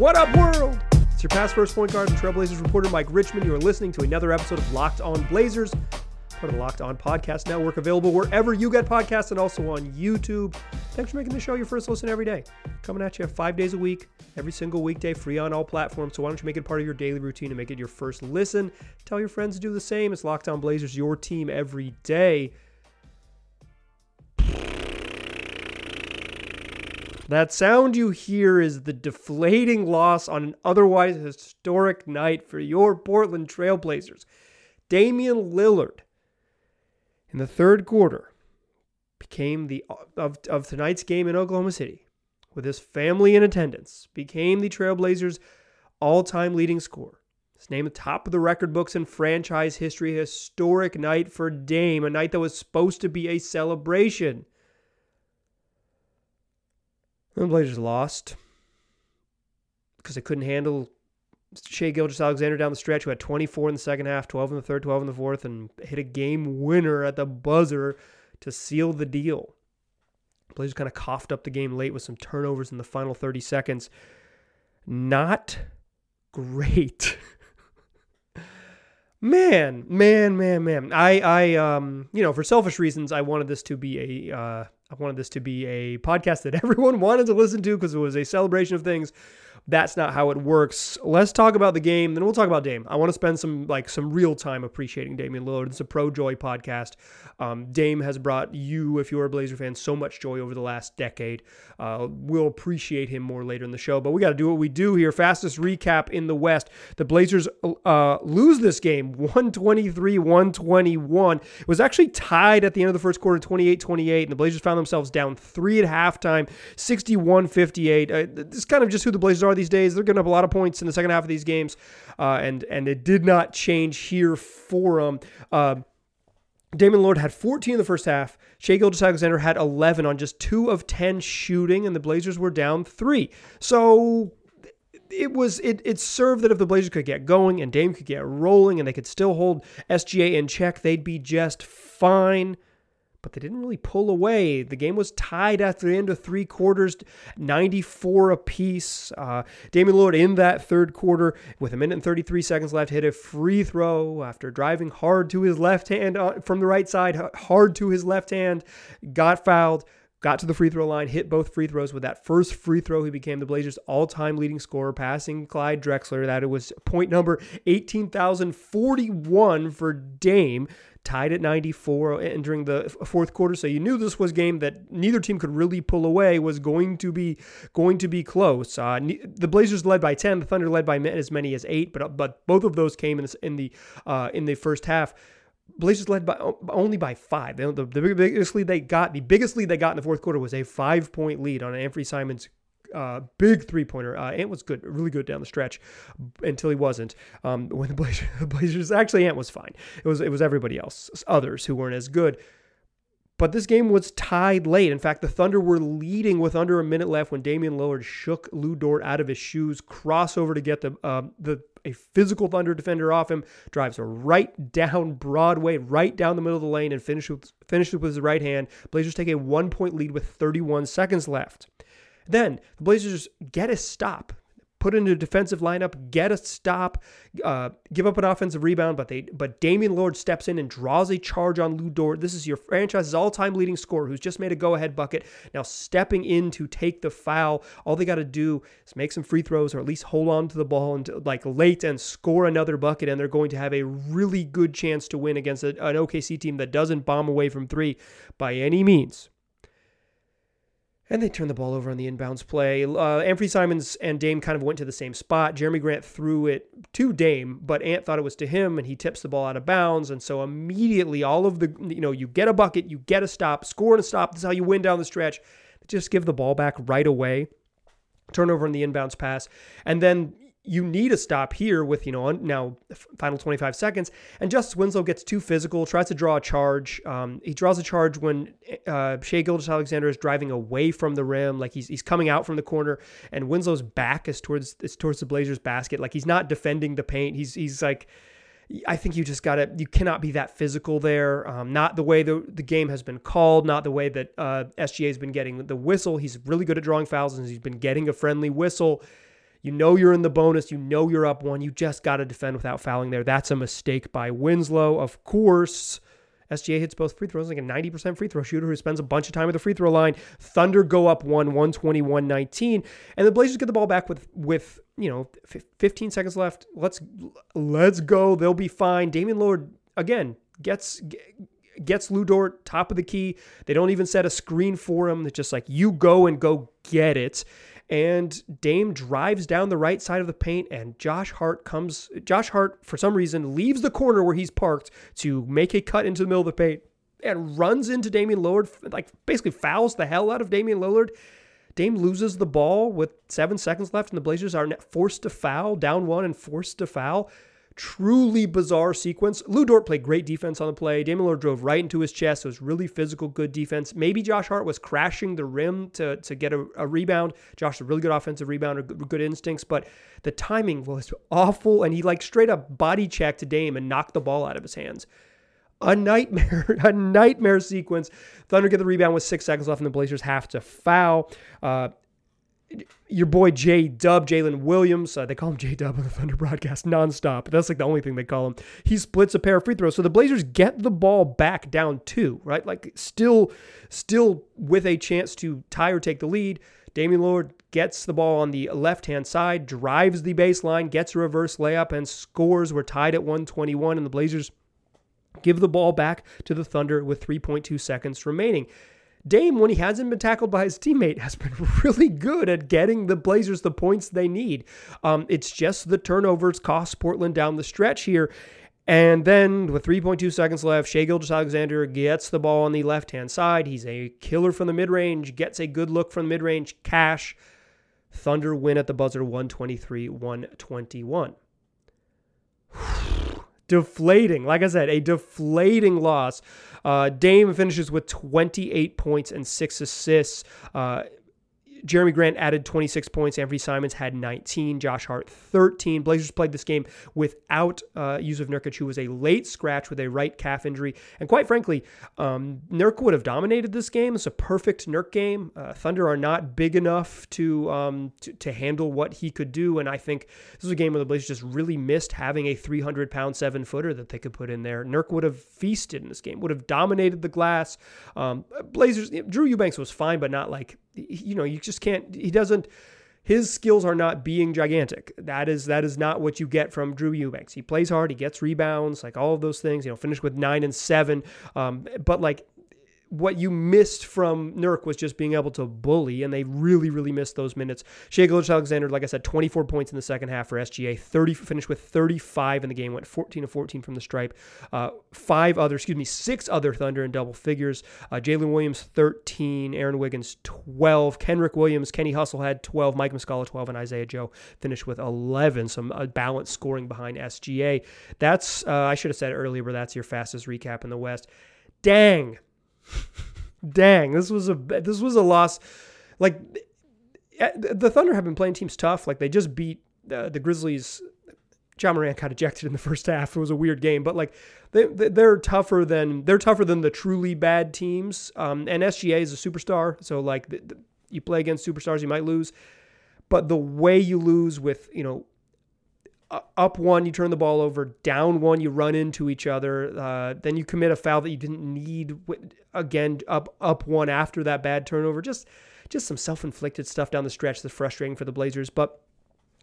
What up, world? It's your past first point guard and Trailblazers reporter Mike Richmond. You are listening to another episode of Locked On Blazers, part of the Locked On Podcast Network, available wherever you get podcasts and also on YouTube. Thanks for making the show your first listen every day. Coming at you five days a week, every single weekday, free on all platforms. So why don't you make it part of your daily routine and make it your first listen? Tell your friends to do the same. It's Locked On Blazers, your team every day. That sound you hear is the deflating loss on an otherwise historic night for your Portland Trailblazers. Damian Lillard, in the third quarter, became the of, of tonight's game in Oklahoma City, with his family in attendance, became the Trailblazers' all-time leading scorer. His name atop of the record books in franchise history. Historic night for Dame, a night that was supposed to be a celebration. The Blazers lost because they couldn't handle Shai Gilgeous-Alexander down the stretch, who had 24 in the second half, 12 in the third, 12 in the fourth, and hit a game winner at the buzzer to seal the deal. Blazers kind of coughed up the game late with some turnovers in the final 30 seconds. Not great. man, man, man, man. I, I, um, you know, for selfish reasons, I wanted this to be a, uh, I wanted this to be a podcast that everyone wanted to listen to because it was a celebration of things. That's not how it works. Let's talk about the game, then we'll talk about Dame. I want to spend some like some real time appreciating Damian Lillard. It's a pro joy podcast. Um, Dame has brought you, if you're a Blazer fan, so much joy over the last decade. Uh, we'll appreciate him more later in the show, but we got to do what we do here. Fastest recap in the West. The Blazers uh, lose this game 123 121. It was actually tied at the end of the first quarter 28 28, and the Blazers found themselves down three at halftime 61 58. Uh, this is kind of just who the Blazers are these days. They're getting up a lot of points in the second half of these games, uh, and, and it did not change here for them. Uh, Damian Lillard had 14 in the first half. Shai Gilgeous-Alexander had 11 on just two of 10 shooting, and the Blazers were down three. So it was it it served that if the Blazers could get going and Dame could get rolling and they could still hold SGA in check, they'd be just fine but they didn't really pull away. The game was tied at the end of three quarters, 94 apiece. Uh, Damian Lillard in that third quarter, with a minute and 33 seconds left, hit a free throw after driving hard to his left hand uh, from the right side, hard to his left hand, got fouled. Got to the free throw line, hit both free throws. With that first free throw, he became the Blazers' all time leading scorer, passing Clyde Drexler. That it was point number 18,041 for Dame tied at 94 entering the fourth quarter. So you knew this was game that neither team could really pull away. Was going to be going to be close. Uh, the Blazers led by 10. The Thunder led by as many as eight. But but both of those came in, in the uh, in the first half. Blazers led by only by five. The, the, biggest lead they got, the biggest lead they got in the fourth quarter was a five point lead on Anfernee Simons uh, big three pointer. Uh, Ant was good, really good down the stretch until he wasn't. Um, when the Blazers, the Blazers, actually Ant was fine. It was it was everybody else, others who weren't as good. But this game was tied late. In fact, the Thunder were leading with under a minute left when Damian Lillard shook Lu Dort out of his shoes, crossover to get the um, the a physical Thunder defender off him, drives right down Broadway, right down the middle of the lane, and finishes finishes with his right hand. Blazers take a one point lead with 31 seconds left. Then the Blazers get a stop, put into a defensive lineup, get a stop, uh, give up an offensive rebound, but they but Damian Lillard steps in and draws a charge on Lu Dort. This is your franchise's all-time leading scorer who's just made a go-ahead bucket. Now stepping in to take the foul. All they got to do is make some free throws or at least hold on to the ball and like late and score another bucket, and they're going to have a really good chance to win against a, an OKC team that doesn't bomb away from three by any means. And they turned the ball over on the inbounds play. Uh, Anfernee Simons and Dame kind of went to the same spot. Jerami Grant threw it to Dame, but Ant thought it was to him, and he tips the ball out of bounds. And so immediately, all of the, you know, you get a bucket, you get a stop, score and a stop. That's how you win down the stretch. Just give the ball back right away. Turnover in the inbounds pass. And then you need a stop here with, you know, now final 25 seconds. And Justice Winslow gets too physical, tries to draw a charge. Um, he draws a charge when uh, Shai Gilgeous-Alexander is driving away from the rim, like he's, he's coming out from the corner, and Winslow's back is towards is towards the Blazers basket. Like he's not defending the paint. He's he's like I think you just got to, you cannot be that physical there. Um, not the way the, the game has been called, not the way that uh, SGA has been getting the whistle. He's really good at drawing fouls and he's been getting a friendly whistle You know you're in the bonus. You know you're up one. You just got to defend without fouling there. That's a mistake by Winslow. Of course, SGA hits both free throws, like a 90% free throw shooter who spends a bunch of time at the free throw line. Thunder go up one, 121 19. And the Blazers get the ball back with, with you know, 15 seconds left. Let's let's go. They'll be fine. Damian Lillard, again, gets gets Lu Dort top of the key. They don't even set a screen for him. It's just like you go and go get it. And Dame drives down the right side of the paint, and Josh Hart comes. Josh Hart, for some reason, leaves the corner where he's parked to make a cut into the middle of the paint and runs into Damian Lillard, like basically fouls the hell out of Damian Lillard. Dame loses the ball with seven seconds left, and the Blazers are forced to foul, down one and forced to foul. Truly bizarre sequence. Lu Dort played great defense on the play. Damian Lillard drove right into his chest. It was really physical, good defense. Maybe Josh Hart was crashing the rim to, to get a, a rebound. Josh, a really good offensive rebounder, good, good instincts, but the timing was awful. And he like straight up body checked Dame and knocked the ball out of his hands a nightmare, a nightmare sequence. Thunder get the rebound with six seconds left, and the Blazers have to foul. Uh, your boy J Dub, Jalen Williams, uh, they call him J Dub on the Thunder broadcast nonstop. That's like the only thing they call him. He splits a pair of free throws. So the Blazers get the ball back down two, right? Like still, still with a chance to tie or take the lead. Damian Lillard gets the ball on the left hand side, drives the baseline, gets a reverse layup, and scores. We're tied at 121, and the Blazers give the ball back to the Thunder with 3.2 seconds remaining. Dame, when he hasn't been tackled by his teammate, has been really good at getting the Blazers the points they need. Um, it's just the turnovers cost Portland down the stretch here. And then with 3.2 seconds left, Shai Gilgeous-Alexander gets the ball on the left hand side. He's a killer from the mid range, gets a good look from the mid range. Cash. Thunder win at the buzzer 123 121 deflating. Like I said, a deflating loss. Uh, Dame finishes with 28 points and six assists. Uh, Jerami Grant added 26 points. Anfernee Simons had 19. Josh Hart 13. Blazers played this game without uh, Jusuf Nurkic, who was a late scratch with a right calf injury. And quite frankly, um, Nurk would have dominated this game. It's a perfect Nurk game. Uh, Thunder are not big enough to, um, to, to handle what he could do. And I think this was a game where the Blazers just really missed having a 300 pound seven footer that they could put in there. Nurk would have feasted in this game. Would have dominated the glass. Um, Blazers. Drew Eubanks was fine, but not like you know, you just can't. He doesn't. His skills are not being gigantic. That is that is not what you get from Drew Eubanks. He plays hard. He gets rebounds, like all of those things. You know, finished with nine and seven. Um, but like what you missed from Nurk was just being able to bully, and they really, really missed those minutes. Shai Gilgeous-Alexander, like I said, 24 points in the second half for SGA, 30 finished with 35 in the game, went 14 to 14 from the stripe. Uh, five other, excuse me, six other Thunder in double figures. Uh, Jalen Williams 13, Aaron Wiggins 12, Kenrich Williams, Kenny Hustle had 12, Mike Muscala 12, and Isaiah Joe finished with 11. Some uh, balanced scoring behind SGA. That's uh, I should have said earlier, but that's your fastest recap in the West. Dang. Dang, this was a this was a loss. Like eh, the Thunder have been playing teams tough. Like they just beat the, the Grizzlies. Ja Morant got ejected in the first half. It was a weird game, but like they they're tougher than they're tougher than the truly bad teams. Um, and SGA is a superstar, so like the, the, you play against superstars, you might lose. But the way you lose with you know up one, you turn the ball over. Down one, you run into each other. Uh, then you commit a foul that you didn't need. Again, up up one after that bad turnover. Just just some self inflicted stuff down the stretch that's frustrating for the Blazers. But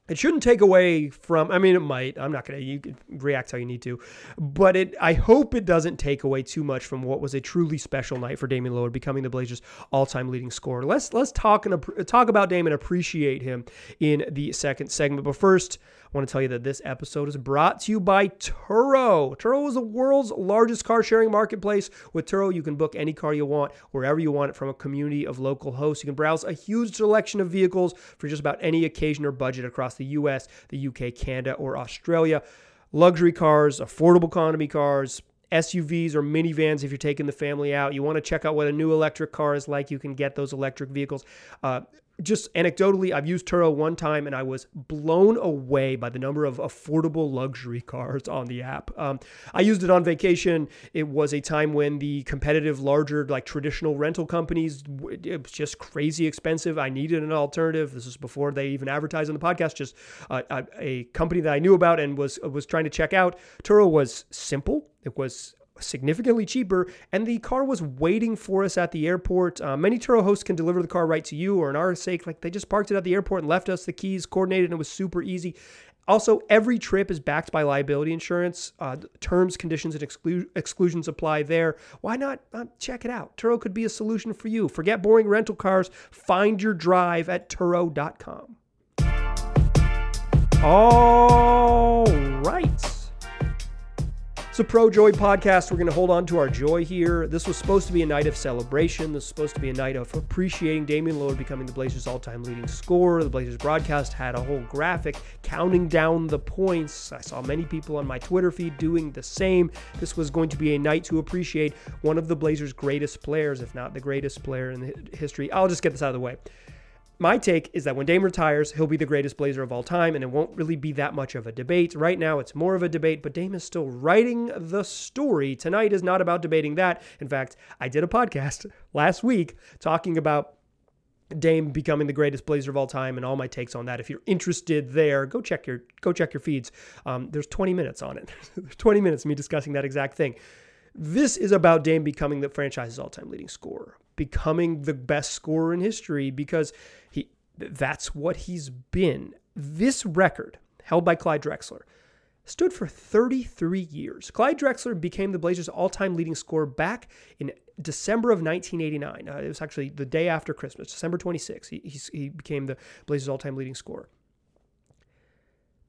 it shouldn't take away from. I mean, it might. I'm not gonna. You react how you need to, but it. I hope it doesn't take away too much from what was a truly special night for Damian Lillard, becoming the Blazers' all-time leading scorer. Let's let's talk and talk about Damian, appreciate him in the second segment. But first, I want to tell you that this episode is brought to you by Turo. Turo is the world's largest car sharing marketplace. With Turo, you can book any car you want wherever you want it from a community of local hosts. You can browse a huge selection of vehicles for just about any occasion or budget across the US, the UK, Canada, or Australia. Luxury cars, affordable economy cars, SUVs or minivans if you're taking the family out. You want to check out what a new electric car is like. You can get those electric vehicles. Uh, just anecdotally, I've used Turo one time and I was blown away by the number of affordable luxury cars on the app. Um, I used it on vacation. It was a time when the competitive, larger, like traditional rental companies, it was just crazy expensive. I needed an alternative. This was before they even advertised on the podcast. Just uh, a, a company that I knew about and was was trying to check out. Turo was simple. It was significantly cheaper, and the car was waiting for us at the airport. Uh, many Turo hosts can deliver the car right to you, or in our sake, like they just parked it at the airport and left us the keys coordinated, and it was super easy. Also, every trip is backed by liability insurance. Uh, terms, conditions, and exclu- exclusions apply there. Why not uh, check it out? Turo could be a solution for you. Forget boring rental cars. Find your drive at Turo.com. All right. So, Pro Joy podcast, we're going to hold on to our joy here. This was supposed to be a night of celebration. This was supposed to be a night of appreciating Damian Lillard becoming the Blazers' all time leading scorer. The Blazers broadcast had a whole graphic counting down the points. I saw many people on my Twitter feed doing the same. This was going to be a night to appreciate one of the Blazers' greatest players, if not the greatest player in the history. I'll just get this out of the way my take is that when Dame retires, he'll be the greatest Blazer of all time, and it won't really be that much of a debate. Right now, it's more of a debate, but Dame is still writing the story. Tonight is not about debating that. In fact, I did a podcast last week talking about Dame becoming the greatest Blazer of all time and all my takes on that. If you're interested there, go check your go check your feeds. Um, there's 20 minutes on it. there's 20 minutes me discussing that exact thing. This is about Dame becoming the franchise's all-time leading scorer, becoming the best scorer in history because he that's what he's been. This record, held by Clyde Drexler, stood for 33 years. Clyde Drexler became the Blazers' all-time leading scorer back in December of 1989. Uh, it was actually the day after Christmas, December 26. He, he, he became the Blazers' all-time leading scorer.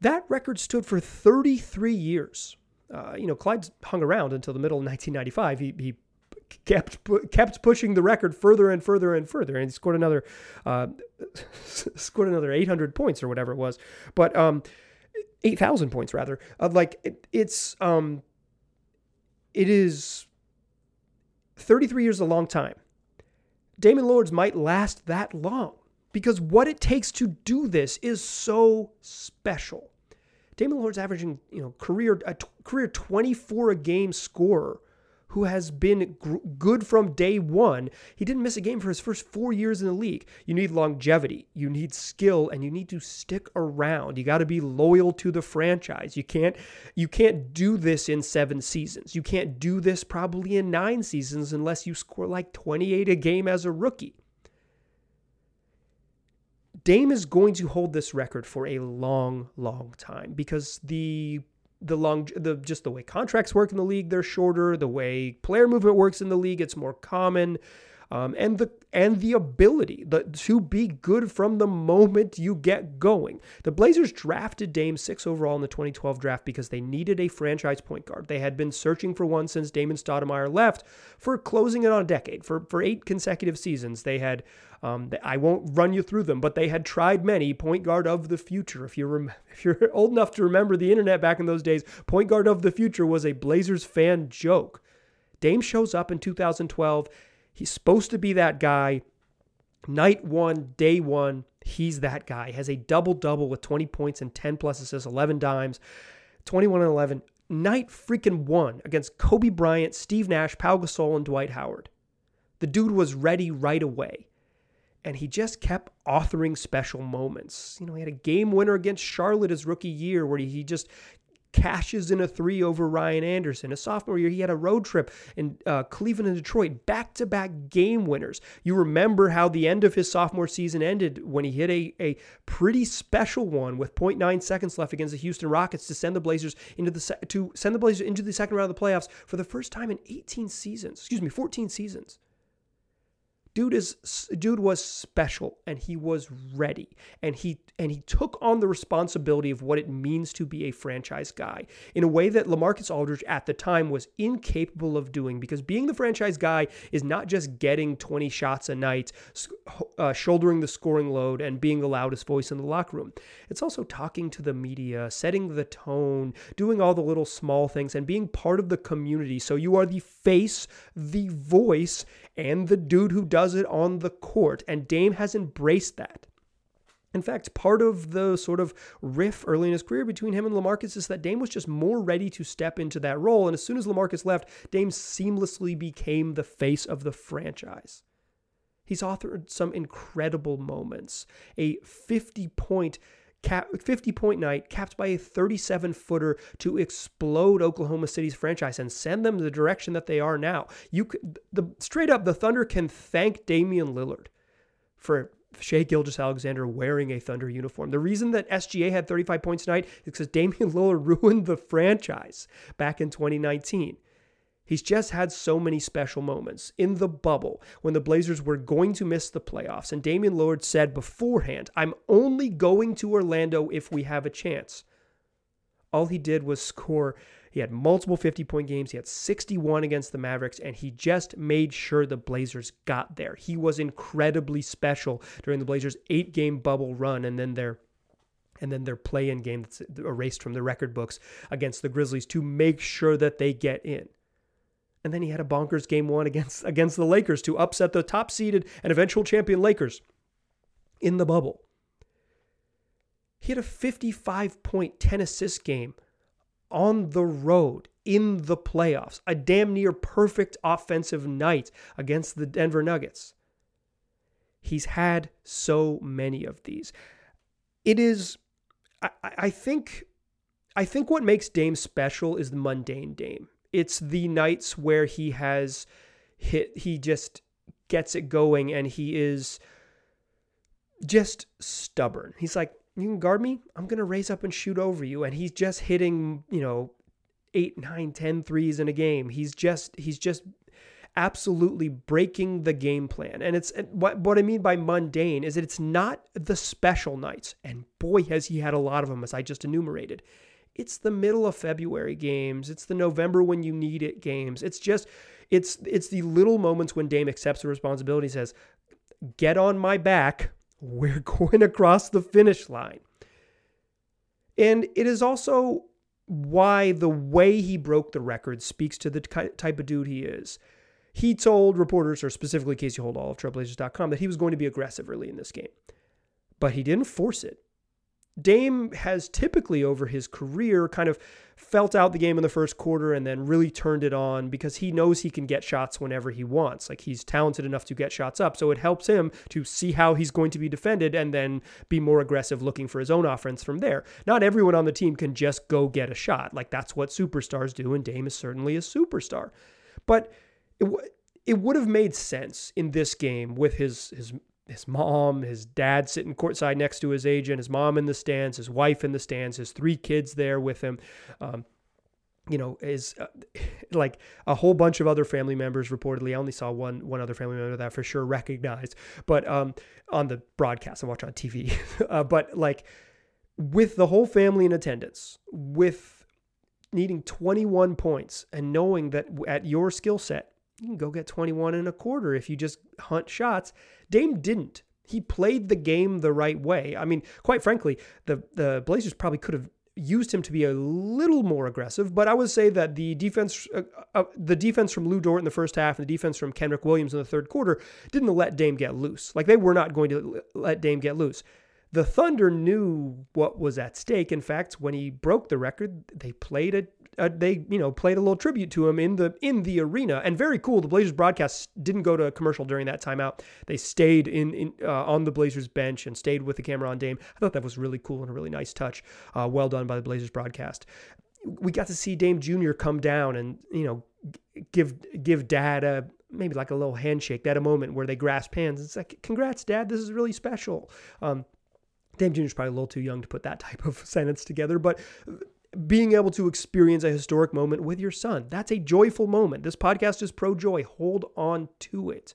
That record stood for 33 years. Uh, you know, Clyde hung around until the middle of 1995. He, he kept kept pushing the record further and further and further, and scored another uh, scored another 800 points or whatever it was, but um, 8,000 points rather. Uh, like it, it's um, it is 33 years a long time. Damian Lillard's might last that long because what it takes to do this is so special. Damian Lillard's averaging, you know, career a t- career 24 a game scorer who has been gr- good from day one. He didn't miss a game for his first four years in the league. You need longevity, you need skill, and you need to stick around. You got to be loyal to the franchise. You can't you can't do this in seven seasons. You can't do this probably in nine seasons unless you score like 28 a game as a rookie. Dame is going to hold this record for a long, long time because the the long the just the way contracts work in the league they're shorter the way player movement works in the league it's more common um, and the and the ability the, to be good from the moment you get going. The Blazers drafted Dame six overall in the 2012 draft because they needed a franchise point guard. They had been searching for one since Damon Stoudemire left for closing it on a decade. For for eight consecutive seasons, they had. Um, I won't run you through them, but they had tried many point guard of the future. If you're rem- if you're old enough to remember the internet back in those days, point guard of the future was a Blazers fan joke. Dame shows up in 2012 He's supposed to be that guy. Night one, day one, he's that guy. Has a double double with 20 points and 10 plus assists, 11 dimes, 21 and 11. Night freaking one against Kobe Bryant, Steve Nash, Pau Gasol, and Dwight Howard. The dude was ready right away. And he just kept authoring special moments. You know, he had a game winner against Charlotte his rookie year where he just cashes in a three over Ryan Anderson. A sophomore year, he had a road trip in uh, Cleveland and Detroit, back to back game winners. You remember how the end of his sophomore season ended when he hit a, a pretty special one with 0.9 seconds left against the Houston Rockets to send the Blazers into the se- to send the Blazers into the second round of the playoffs for the first time in 18 seasons. Excuse me, 14 seasons. Dude is dude was special and he was ready and he and he took on the responsibility of what it means to be a franchise guy in a way that LaMarcus Aldridge at the time was incapable of doing because being the franchise guy is not just getting 20 shots a night, uh, shouldering the scoring load and being the loudest voice in the locker room. It's also talking to the media, setting the tone, doing all the little small things and being part of the community. So you are the face, the voice and the dude who does does it on the court, and Dame has embraced that. In fact, part of the sort of riff early in his career between him and LaMarcus is that Dame was just more ready to step into that role. And as soon as LaMarcus left, Dame seamlessly became the face of the franchise. He's authored some incredible moments. A 50 point cap, 50 point night capped by a 37 footer to explode Oklahoma City's franchise and send them the direction that they are now. You could, the straight up the Thunder can thank Damian Lillard for Shai Gilgeous-Alexander wearing a Thunder uniform. The reason that SGA had 35 points tonight is because Damian Lillard ruined the franchise back in 2019. He's just had so many special moments in the bubble when the Blazers were going to miss the playoffs. And Damian Lillard said beforehand, I'm only going to Orlando if we have a chance. All he did was score he had multiple 50 point games. He had 61 against the Mavericks, and he just made sure the Blazers got there. He was incredibly special during the Blazers' eight game bubble run, and then their and then their play-in game that's erased from the record books against the Grizzlies to make sure that they get in. And then he had a bonkers game one against against the Lakers to upset the top seeded and eventual champion Lakers in the bubble. He had a 55 point 10 assist game on the road in the playoffs, a damn near perfect offensive night against the Denver Nuggets. He's had so many of these. It is, I, I think, I think what makes Dame special is the mundane Dame. It's the nights where he has hit, he just gets it going and he is just stubborn. He's like, you can guard me, I'm going to raise up and shoot over you. And he's just hitting, you know, eight, nine, ten threes in a game. He's just, he's just absolutely breaking the game plan. And it's what, what I mean by mundane is that it's not the special nights. And boy, has he had a lot of them, as I just enumerated. It's the middle of February games. It's the November when you need it games. It's just, it's it's the little moments when Dame accepts the responsibility, and says, "Get on my back we're going across the finish line. And it is also why the way he broke the record speaks to the type of dude he is. He told reporters, or specifically Casey Holdahl of Trailblazers.com, that he was going to be aggressive early in this game, but he didn't force it. Dame has typically over his career kind of felt out the game in the first quarter and then really turned it on because he knows he can get shots whenever he wants. Like he's talented enough to get shots up. So it helps him to see how he's going to be defended and then be more aggressive looking for his own offense from there. Not everyone on the team can just go get a shot. Like that's what superstars do. And Dame is certainly a superstar. But it, it would have made sense in this game with his his his mom, his dad sitting courtside next to his agent, his mom in the stands, his wife in the stands, his three kids there with him. Um, you know, is uh, like a whole bunch of other family members reportedly. I only saw one one other family member that for sure recognized, but um, on the broadcast, I watch on TV. uh, but like with the whole family in attendance, with needing 21 points and knowing that at your skill set, you can go get 21 and a quarter if you just hunt shots. Dame didn't. He played the game the right way. I mean, quite frankly, the the Blazers probably could have used him to be a little more aggressive, but I would say that the defense, uh, uh, the defense from Lu Dort in the first half and the defense from Kenrich Williams in the third quarter didn't let Dame get loose. Like they were not going to let Dame get loose. The Thunder knew what was at stake. In fact, when he broke the record, they played a uh, they you know played a little tribute to him in the in the arena. And very cool the blazers broadcast didn't go to a commercial during that timeout they stayed in, in uh, on the blazers bench and stayed with the camera on dame. I thought that was really cool and a really nice touch uh, well done by the blazers broadcast. We got to see dame jr come down and you know give give dad a maybe like a little handshake that a moment where they grasp hands it's like congrats dad this is really special. Um, Dame Jr. is probably a little too young to put that type of sentence together, but being able to experience a historic moment with your son. That's a joyful moment. This podcast is pro joy. Hold on to it.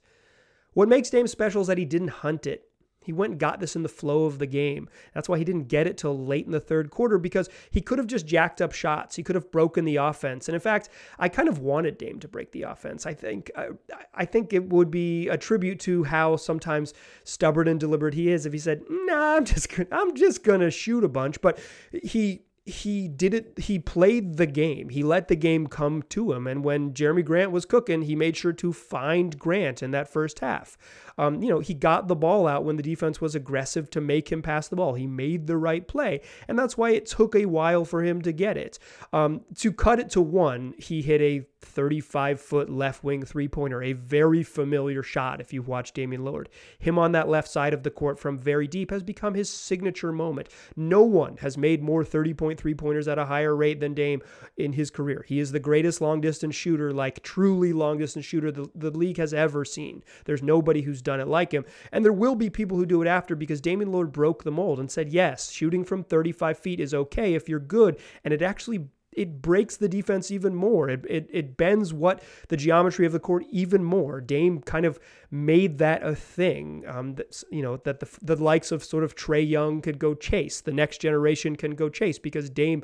What makes Dame special is that he didn't hunt it. He went and got this in the flow of the game. That's why he didn't get it till late in the third quarter because he could have just jacked up shots. He could have broken the offense. And in fact, I kind of wanted Dame to break the offense. I think I, I think it would be a tribute to how sometimes stubborn and deliberate he is if he said, "Nah, I'm just I'm just gonna shoot a bunch." But he he did it he played the game. He let the game come to him. And when Jerami Grant was cooking he made sure to find grant in that first half. Um, you know he got the ball out when the defense was aggressive to make him pass the ball. He made the right play. And that's why it took a while for him to get it. Um, to cut it to one he hit a 35 foot left wing three pointer, a very familiar shot if you've watched Damian Lillard. Him on that left side of the court from very deep has become his signature moment. No one has made more 30 point three pointers at a higher rate than Dame in his career. He is the greatest long distance shooter, like truly long distance shooter the, the league has ever seen. There's nobody who's done it like him. And there will be people who do it after because Damian Lillard broke the mold and said, yes, shooting from 35 feet is okay if you're good. And it actually it breaks the defense even more. It, it, it bends what the geometry of the court even more. Dame kind of made that a thing. Um, that, you know that the the likes of sort of Trae Young could go chase. The next generation can go chase because Dame,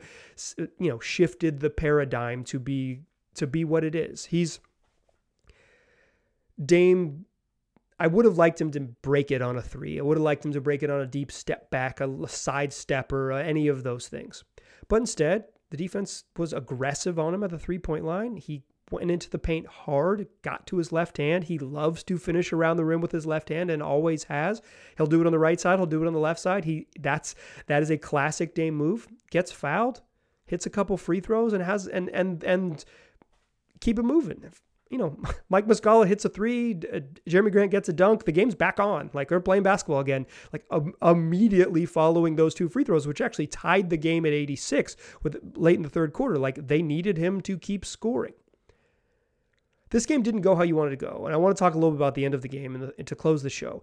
you know, shifted the paradigm to be to be what it is. He's Dame I would have liked him to break it on a three. I would have liked him to break it on a deep step back, a side stepper, uh, any of those things. But instead, the defense was aggressive on him at the three point line. He went into the paint hard, got to his left hand. He loves to finish around the rim with his left hand and always has. He'll do it on the right side, he'll do it on the left side. He that's that is a classic Dame move. Gets fouled, hits a couple free throws and has and and and keep it moving you know, Mike Muscala hits a three, uh, Jerami Grant gets a dunk, the game's back on. Like they're playing basketball again. Like um, immediately following those two free throws, which actually tied the game at 86 with late in the third quarter. Like they needed him to keep scoring. This game didn't go how you wanted to go, and I want to talk a little bit about the end of the game and, the, and to close the show.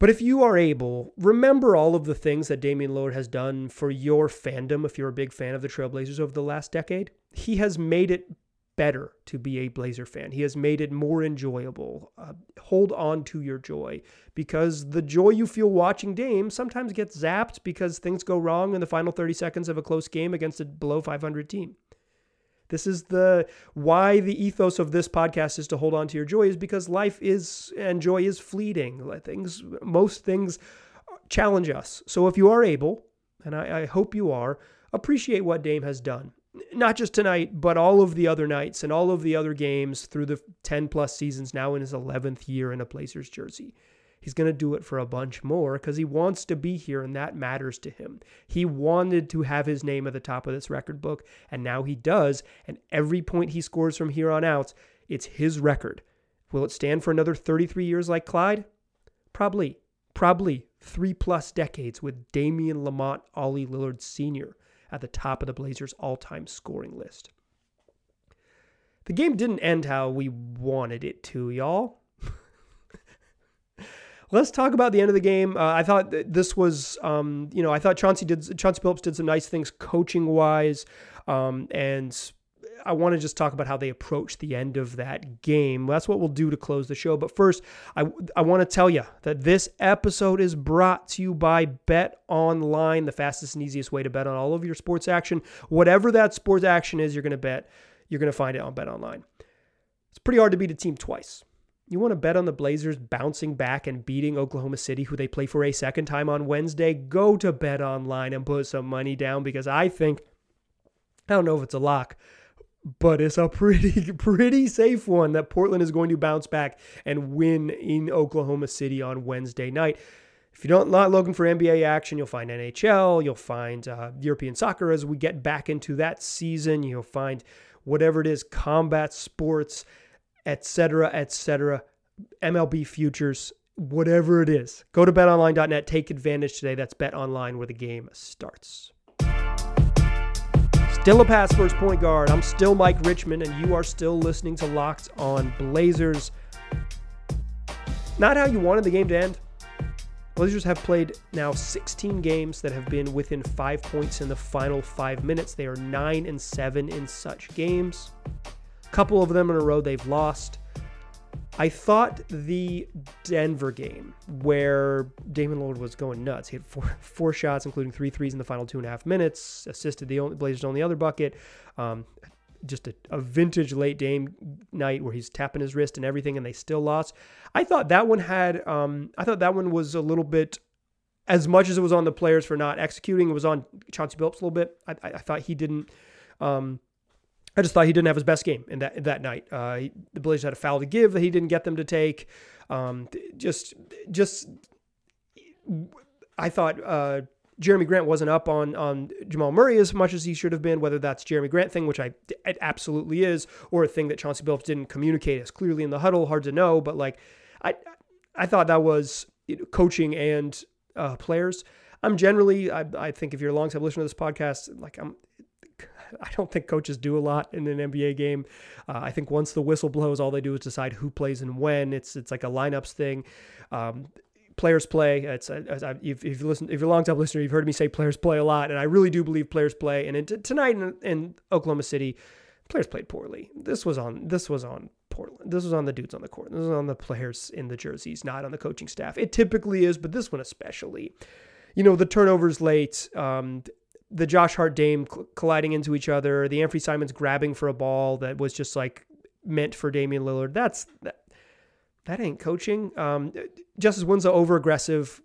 But if you are able, remember all of the things that Damian Lillard has done for your fandom. If you're a big fan of the Trailblazers over the last decade, he has made it better to be a Blazer fan. He has made it more enjoyable. Uh, hold on to your joy because the joy you feel watching Dame sometimes gets zapped because things go wrong in the final 30 seconds of a close game against a below 500 team. This is the why the ethos of this podcast is to hold on to your joy is because life is and joy is fleeting. Things most things challenge us. So if you are able, and I, I hope you are, appreciate what Dame has done not just tonight, but all of the other nights and all of the other games through the 10 plus seasons now in his 11th year in a Blazers jersey. He's going to do it for a bunch more because he wants to be here and that matters to him. He wanted to have his name at the top of this record book and now he does. And every point he scores from here on out, it's his record. Will it stand for another 33 years like Clyde? Probably. Probably three plus decades with Damian Lamonte Ollie Lillard Sr at the top of the Blazers' all time scoring list. The game didn't end how we wanted it to, y'all. Let's talk about the end of the game. Uh, I thought this was, um, you know, I thought Chauncey did Chauncey Billups did some nice things coaching wise, um, and I want to just talk about how they approach the end of that game. That's what we'll do to close the show. But first, I, I want to tell you that this episode is brought to you by Bet Online, the fastest and easiest way to bet on all of your sports action. Whatever that sports action is, you're going to bet, you're going to find it on Bet Online. It's pretty hard to beat a team twice. You want to bet on the Blazers bouncing back and beating Oklahoma City, who they play for a second time on Wednesday? Go to Bet Online and put some money down because I think, I don't know if it's a lock, but it's a pretty pretty safe one that Portland is going to bounce back and win in Oklahoma City on Wednesday night. If you're not, looking for NBA action, you'll find NHL, you'll find uh, European soccer as we get back into that season. You'll find whatever it is, combat sports, etc., etc., MLB futures, whatever it is. Go to betonline.net, take advantage today. That's betonline where the game starts. Still a pass first point guard. I'm still Mike Richmond, and you are still listening to Locked on Blazers. Not how you wanted the game to end. Blazers have played now 16 games that have been within five points in the final five minutes. They are nine and seven in such games. A couple of them in a row they've lost. I thought the Denver game, where Damian Lillard was going nuts, he had four, four shots, including three threes in the final two and a half minutes, assisted the only, Blazers on the other bucket. Um, just a, a, vintage late Dame night where he's tapping his wrist and everything, and they still lost. I thought that one had, um, I thought that one was a little bit as much as it was on the players for not executing, it was on Chauncey Billups a little bit. I, I, I thought he didn't. Um, I just thought he didn't have his best game in that that night. Uh, he, the Blazers had a foul to give that he didn't get them to take. Um, just just I thought uh, Jerami Grant wasn't up on on Jamal Murray as much as he should have been. Whether that's Jerami Grant thing, which I it absolutely is, or a thing that Chauncey Billups didn't communicate as clearly in the huddle, hard to know. But like I I thought that was coaching and uh, players. I'm generally I, I think if you're a long time listener to this podcast, like I'm I don't think coaches do a lot in an NBA game. Uh, I think once the whistle blows, all they do is decide who plays and when. It's it's like a lineups thing. Um, players play. It's uh, if, if you listen, if you're a long time listener, you've heard me say players play a lot, and I really do believe players play. And in, tonight in, in, Oklahoma City, players played poorly. This was on this was on Portland. This was on the dudes on the court. This was on the players in the jerseys, not on the coaching staff. It typically is, but this one especially. You know, the turnovers late. Um, the Josh Hart Dame colliding into each other, the Anfernee Simons grabbing for a ball that was just like meant for Damian Lillard. That's that, ain't coaching. Um, Justice Winslow over aggressive,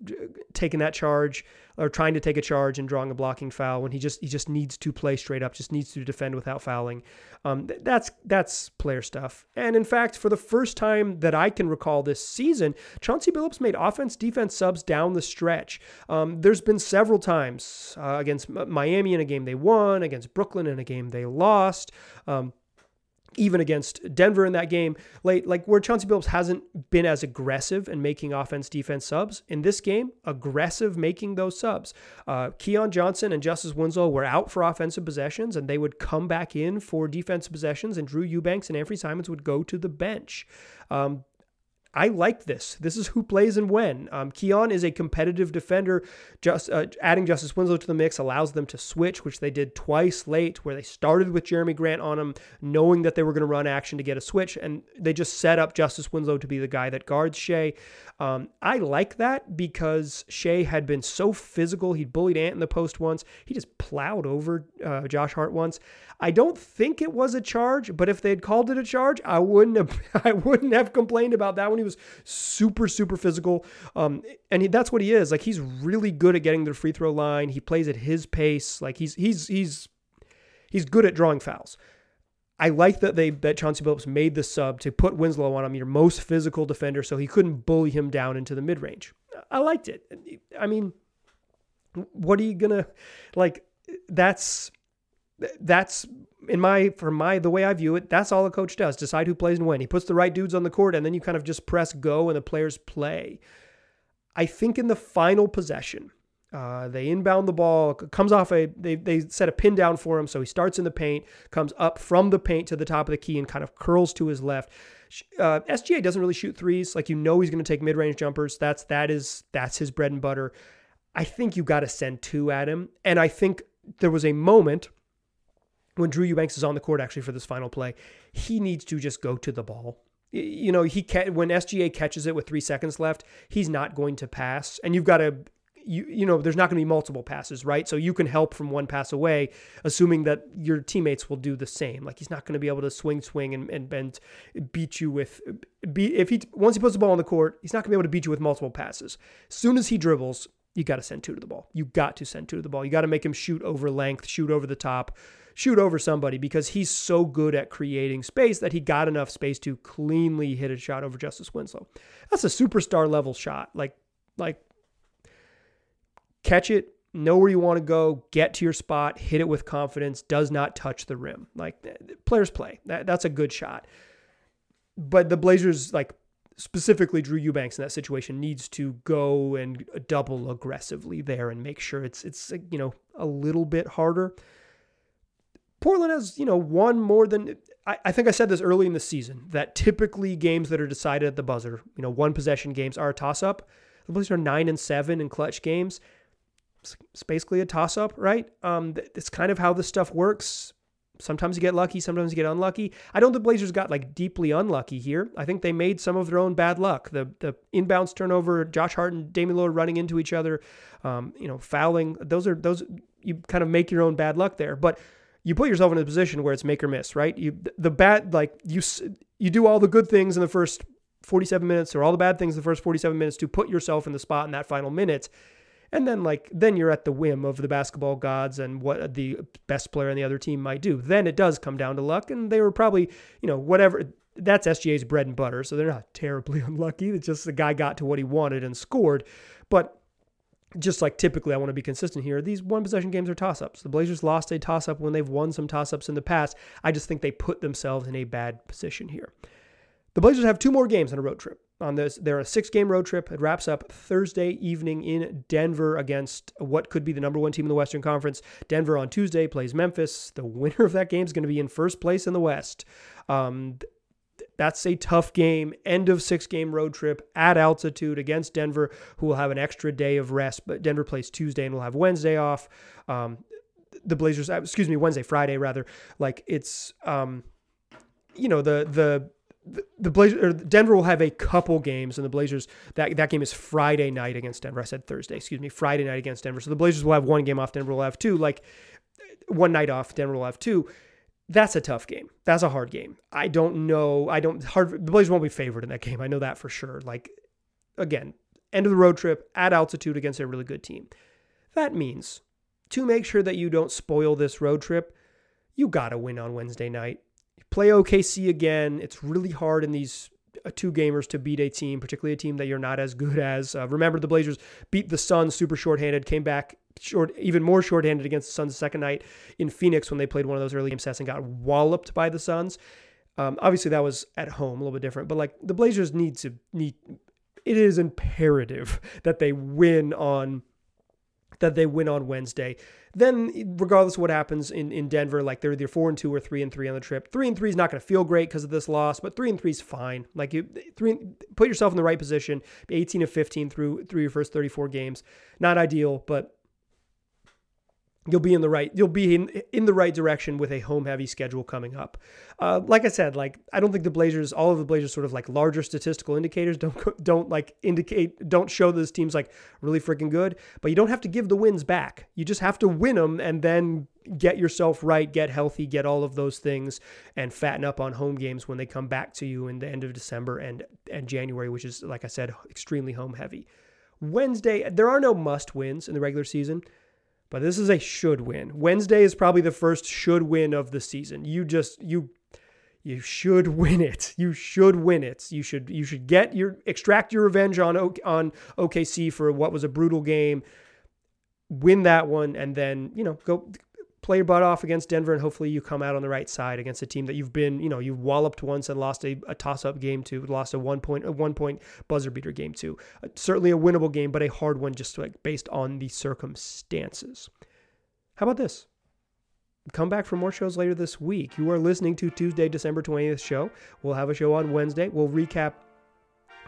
taking that charge or trying to take a charge and drawing a blocking foul when he just he just needs to play straight up, just needs to defend without fouling. Um, that's that's player stuff. And in fact, for the first time that I can recall this season, Chauncey Billups made offense defense subs down the stretch. Um, there's been several times uh, against Miami in a game they won, against Brooklyn in a game they lost. Um, even against Denver in that game late, like where Chauncey Billups hasn't been as aggressive in making offense defense subs. In this game, aggressive making those subs. Uh, Keon Johnson and Justice Winslow were out for offensive possessions and they would come back in for defensive possessions, and Drew Eubanks and Anfernee Simons would go to the bench. Um, I like this. This is who plays and when. Um, Keon is a competitive defender. Just uh, adding Justice Winslow to the mix allows them to switch, which they did twice late, where they started with Jerami Grant on him, knowing that they were going to run action to get a switch, and they just set up Justice Winslow to be the guy that guards Shai. Um, I like that because Shai had been so physical. He bullied Ant in the post once. He just plowed over uh, Josh Hart once. I don't think it was a charge, but if they'd called it a charge, I wouldn't have. I wouldn't have complained about that when he was super super physical. Um, and he, that's what he is. Like he's really good at getting to the free throw line. He plays at his pace. Like he's he's he's he's good at drawing fouls. I like that they that Chauncey Billups made the sub to put Winslow on him, your most physical defender, so he couldn't bully him down into the mid range. I liked it. I mean, what are you gonna like? That's that's in my for my the way I view it, that's all a coach does. Decide who plays and when. He puts the right dudes on the court and then you kind of just press go and the players play. I think in the final possession, uh, they inbound the ball, comes off a they they set a pin down for him, so he starts in the paint, comes up from the paint to the top of the key and kind of curls to his left. Uh, SGA doesn't really shoot threes, like you know he's going to take mid range jumpers. That's that is that's his bread and butter. I think you got to send two at him, and I think there was a moment when Drew Eubanks is on the court actually for this final play, he needs to just go to the ball. You know, he when SGA catches it with three seconds left, he's not going to pass, and you've got to. You, you know there's not going to be multiple passes right? So you can help from one pass away assuming that your teammates will do the same. Like he's not going to be able to swing swing and, and, and beat you with be if he once he puts the ball on the court he's not going to be able to beat you with multiple passes. As soon as he dribbles you got to send two to the ball. You got to send two to the ball. You got to make him shoot over length shoot over the top shoot over somebody because he's so good at creating space that he got enough space to cleanly hit a shot over Justice Winslow. That's a superstar level shot. Like, like catch it, know where you want to go, get to your spot, hit it with confidence, does not touch the rim. Like players play. That, that's a good shot. But the Blazers, like specifically Drew Eubanks in that situation, needs to go and double aggressively there and make sure it's it's you know a little bit harder. Portland has, you know, won more than I, I, think I said this early in the season that typically games that are decided at the buzzer, you know, one possession games are a toss up. The Blazers are nine and seven in clutch games. It's, it's basically a toss up, right? Um, it's kind of how this stuff works. Sometimes you get lucky, sometimes you get unlucky. I don't think the Blazers got like deeply unlucky here. I think they made some of their own bad luck. The the inbounds turnover, Josh Hart and Damian Lillard running into each other, um, you know, fouling. Those are those you kind of make your own bad luck there. But you put yourself in a position where it's make or miss, right? You the bad like you you do all the good things in the first 47 minutes or all the bad things in the first 47 minutes to put yourself in the spot in that final minute. And then like then you're at the whim of the basketball gods and what the best player on the other team might do. Then it does come down to luck, and they were probably you know whatever. That's SGA's bread and butter, so they're not terribly unlucky. It's just the guy got to what he wanted and scored. But just like typically, I want to be consistent here. These one possession games are toss ups. The Blazers lost a toss up when they've won some toss ups in the past. I just think they put themselves in a bad position here. The Blazers have two more games on a road trip. On this, they're a six game road trip. It wraps up Thursday evening in Denver against what could be the number one team in the Western Conference. Denver on Tuesday plays Memphis. The winner of that game is going to be in first place in the West. Um, that's a tough game. End of six game road trip at altitude against Denver, who will have an extra day of rest. But Denver plays Tuesday and will have Wednesday off. Um, the Blazers, uh, excuse me, Wednesday, Friday rather. Like it's, um, you know, the the the Blazers or Denver will have a couple games, and the Blazers that that game is Friday night against Denver. I said Thursday, excuse me, Friday night against Denver. So the Blazers will have one game off. Denver will have two. Like one night off. Denver will have two that's a tough game. That's a hard game. I don't know. I don't hard. The Blazers won't be favored in that game. I know that for sure. Like again, end of the road trip at altitude against a really good team. That means to make sure that you don't spoil this road trip, you got to win on Wednesday night. play OKC again. It's really hard in these uh, two gamers to beat a team, particularly a team that you're not as good as. Uh, remember, the Blazers beat the Suns super shorthanded, came back short, even more shorthanded against the Suns second night in Phoenix when they played one of those early game sets and got walloped by the Suns. Um, obviously, that was at home, a little bit different, but like the Blazers need to need. It is imperative that they win on that they win on Wednesday. Then, regardless of what happens in, in Denver, like they're either four and two or three and three on the trip. Three and three is not going to feel great because of this loss, but three and three is fine. Like you, three, put yourself in the right position. 18 of 15 through through your first 34 games. Not ideal, but you'll be in the right you'll be in, in the right direction with a home heavy schedule coming up. Uh, like i said like i don't think the blazers all of the blazers sort of like larger statistical indicators don't don't like indicate don't show this team's like really freaking good but you don't have to give the wins back. You just have to win them and then get yourself right get healthy get all of those things and fatten up on home games when they come back to you in the end of december and and january which is like i said extremely home heavy. Wednesday there are no must wins in the regular season but this is a should win. Wednesday is probably the first should win of the season. You just you you should win it. You should win it. You should you should get your extract your revenge on on OKC for what was a brutal game. Win that one and then, you know, go play your butt off against Denver, and hopefully you come out on the right side against a team that you've been, you know, you've walloped once and lost a, a toss-up game to, lost a one point, a one point buzzer beater game to. Uh, certainly a winnable game, but a hard one just like based on the circumstances. How about this? Come back for more shows later this week. You are listening to Tuesday, December 20th show. We'll have a show on Wednesday. We'll recap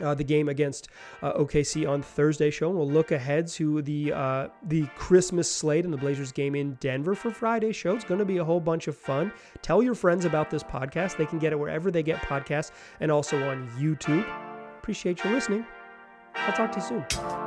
uh, the game against uh, OKC on Thursday show. And we'll look ahead to the uh, the Christmas slate and the Blazers game in Denver for Friday show. It's going to be a whole bunch of fun. Tell your friends about this podcast. They can get it wherever they get podcasts and also on YouTube. Appreciate you listening. I'll talk to you soon.